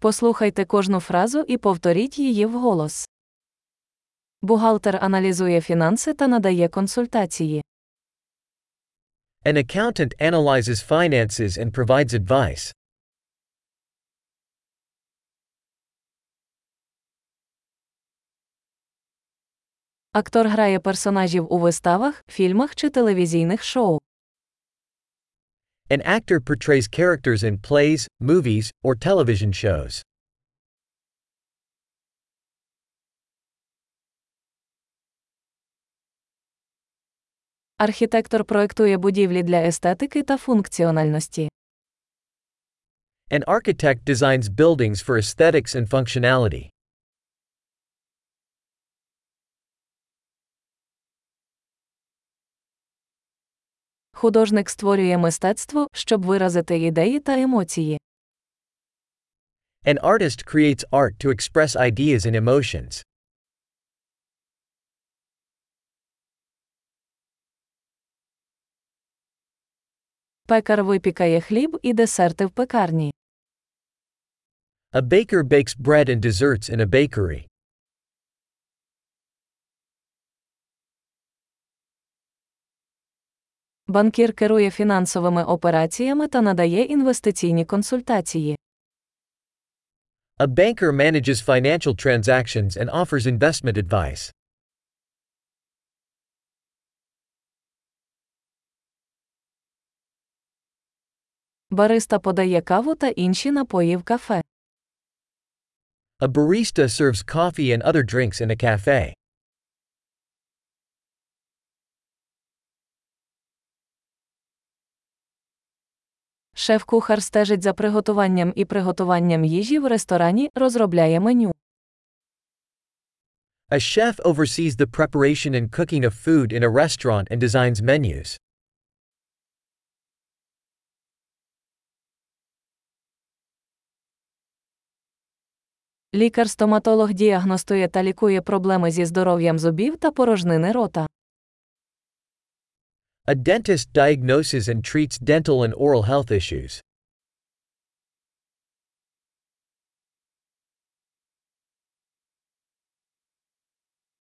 Послухайте кожну фразу і повторіть її вголос. Бухгалтер аналізує фінанси та надає консультації. An accountant analyzes finances and provides advice. Актор грає персонажів у виставах, фільмах чи телевізійних шоу. An actor portrays characters in plays, movies, or television shows. Архітектор проектує будівлі для естетики та функціональності. An architect designs buildings for aesthetics and functionality. Художник створює мистецтво, щоб виразити ідеї та емоції. An artist creates art to express ideas and emotions. Пекар випікає хліб і десерти в пекарні. A baker bakes bread and desserts in a bakery. Банкір керує фінансовими операціями та надає інвестиційні консультації. A banker manages financial transactions and offers investment advice. Бариста подає каву та інші напої в кафе. A barista serves coffee and other drinks in a cafe. Шеф-кухар стежить за приготуванням і приготуванням їжі в ресторані, розробляє меню. A chef oversees the preparation and cooking of food in a restaurant and designs menus. Лікар-стоматолог діагностує та лікує проблеми зі здоров'ям зубів та порожнини рота. A dentist diagnoses and treats dental and oral health issues.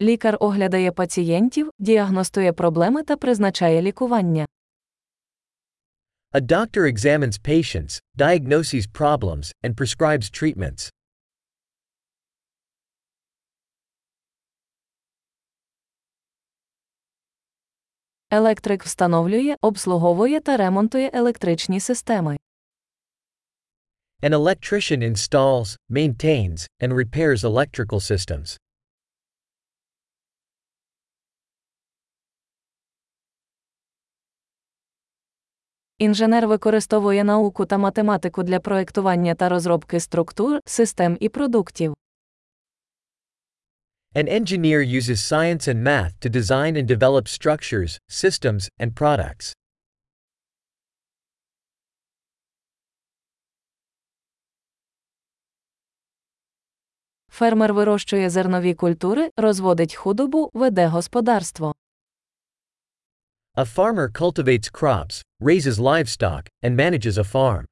Лікар оглядає пацієнтів, діагностує проблеми та призначає лікування. A doctor examines patients, diagnoses problems, and prescribes treatments. Електрик встановлює, обслуговує та ремонтує електричні системи. An electrician installs, maintains, and repairs electrical systems. Інженер використовує науку та математику для проектування та розробки структур, систем і продуктів. An engineer uses science and math to design and develop structures, systems, and products. Фермер вирощує зернові культури, розводить худобу, веде господарство. A farmer cultivates crops, raises livestock, and manages a farm.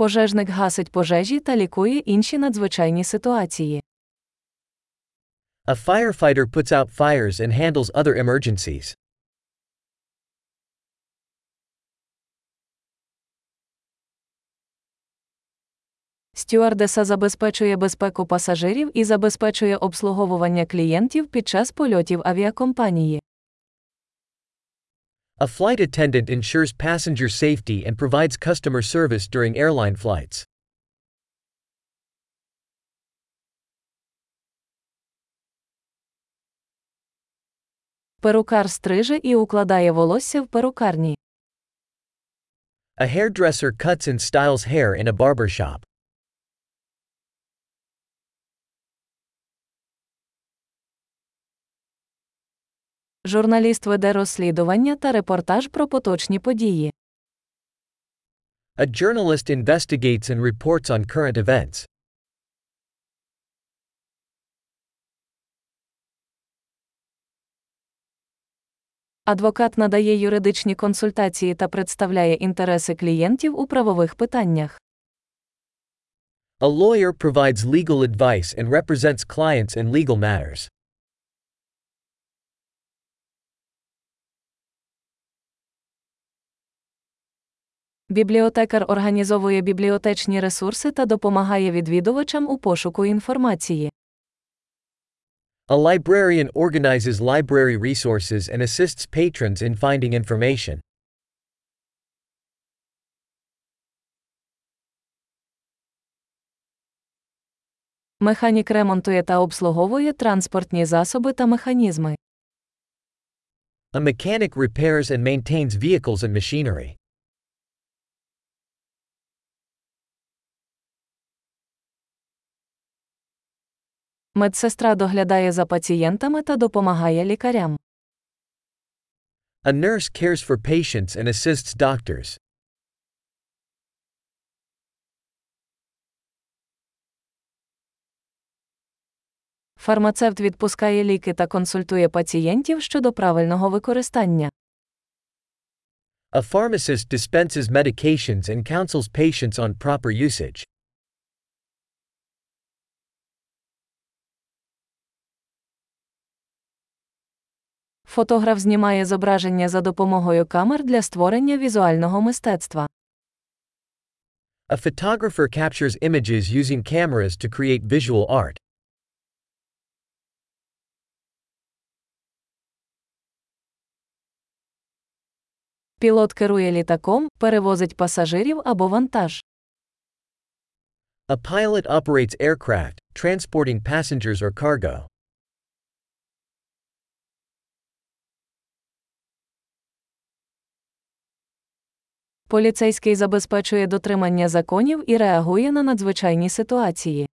Пожежник гасить пожежі та лікує інші надзвичайні ситуації. A firefighter puts out fires and handles other emergencies. Стюардеса забезпечує безпеку пасажирів і забезпечує обслуговування клієнтів під час польотів авіакомпанії. A flight attendant ensures passenger safety and provides customer service during airline flights. Перукар стриже і укладає волосся в перукарні. A hairdresser cuts and styles hair in a barber Журналіст веде розслідування та репортаж про поточні події. A journalist investigates and reports on current events. Адвокат надає юридичні консультації та представляє інтереси клієнтів у правових питаннях. A lawyer provides legal advice and represents clients in legal matters. Бібліотекар організовує бібліотечні ресурси та допомагає відвідувачам у пошуку інформації. A librarian organizes library resources and assists patrons in finding information. Механік ремонтує та обслуговує транспортні засоби та механізми. A mechanic repairs and maintains vehicles and machinery. Медсестра доглядає за пацієнтами та допомагає лікарям. A nurse cares for patients and assists doctors. Фармацевт відпускає ліки та консультує пацієнтів щодо правильного використання. A pharmacist dispenses medications and counsels patients on proper usage. Фотограф знімає зображення за допомогою камер для створення візуального мистецтва. A photographer captures images using cameras to create visual art. Пілот керує літаком, перевозить пасажирів або вантаж. A pilot operates aircraft, transporting passengers or cargo. Поліцейський забезпечує дотримання законів і реагує на надзвичайні ситуації.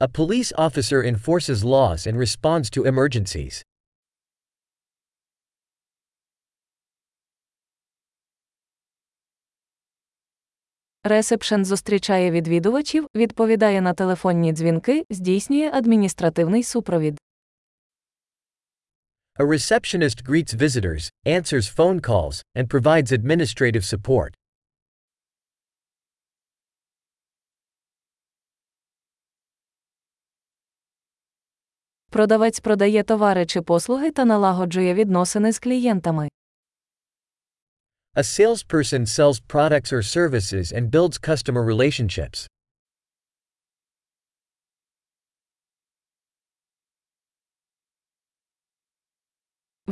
A police officer enforces laws and responds to emergencies. Ресепшен зустрічає відвідувачів, відповідає на телефонні дзвінки, здійснює адміністративний супровід. A receptionist greets visitors, answers phone calls, and provides administrative support. Продавець продає товари чи послуги та налагоджує відносини з клієнтами. A salesperson sells products or services and builds customer relationships.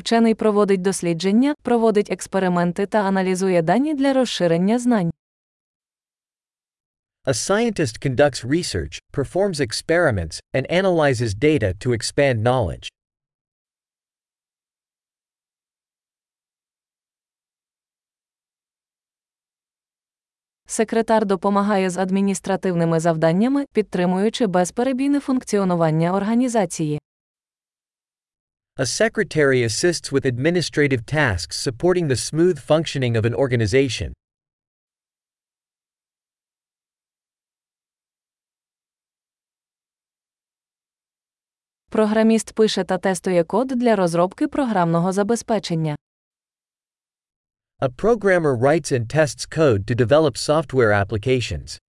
Вчений проводить дослідження, проводить експерименти та аналізує дані для розширення знань. A scientist conducts research, performs experiments, and analyzes data to expand knowledge. Секретар допомагає з адміністративними завданнями, підтримуючи безперебійне функціонування організації. A secretary assists with administrative tasks supporting the smooth functioning of an organization. Програміст пише та тестує код для розробки програмного забезпечення. A programmer writes and tests code to develop software applications.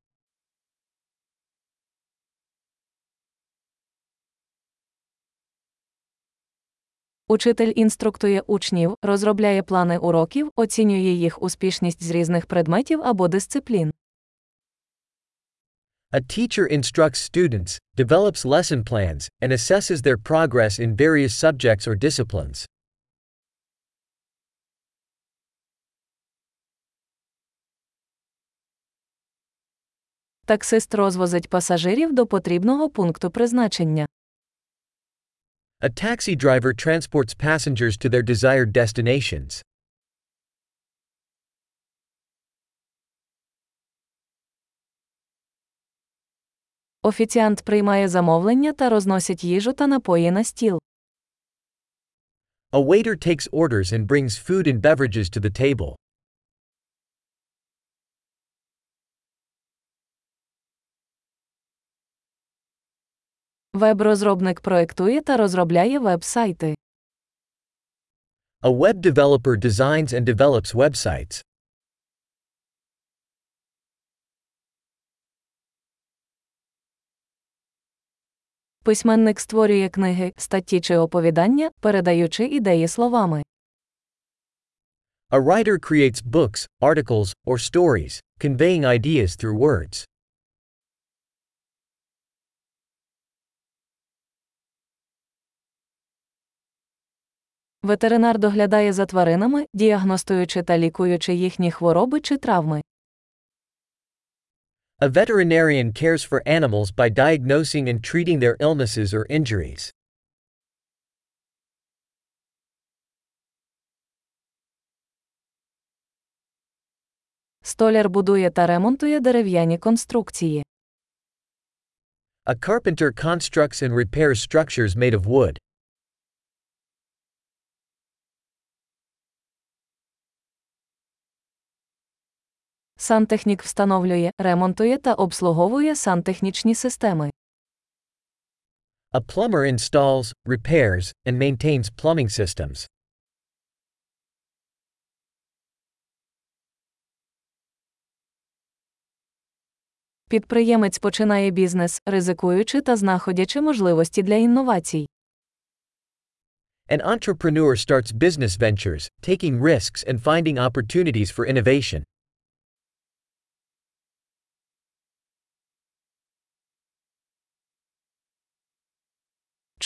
Учитель інструктує учнів, розробляє плани уроків, оцінює їх успішність з різних предметів або дисциплін. A teacher instructs students, develops lesson plans, and assesses their progress in various subjects or disciplines. Таксист розвозить пасажирів до потрібного пункту призначення. A taxi driver transports passengers to their desired destinations. Офіціант приймає замовлення та розносить їжу та напої на стіл. A waiter takes orders and brings food and beverages to the table. Веб-розробник проектує та розробляє веб-сайти. A web developer designs and develops websites. Письменник створює книги, статті чи оповідання, передаючи ідеї словами. A writer creates books, articles, or stories, conveying ideas through words. Ветеринар доглядає за тваринами, діагностуючи та лікуючи їхні хвороби чи травми. A veterinarian cares for animals by diagnosing and treating their illnesses or injuries. Столяр будує та ремонтує дерев'яні конструкції. A carpenter constructs and repairs structures made of wood. Сантехнік встановлює, ремонтує та обслуговує сантехнічні системи. A plumber installs, repairs, and maintains plumbing systems. Підприємець починає бізнес, ризикуючи та знаходячи можливості для інновацій. An entrepreneur starts business ventures, taking risks and finding opportunities for innovation.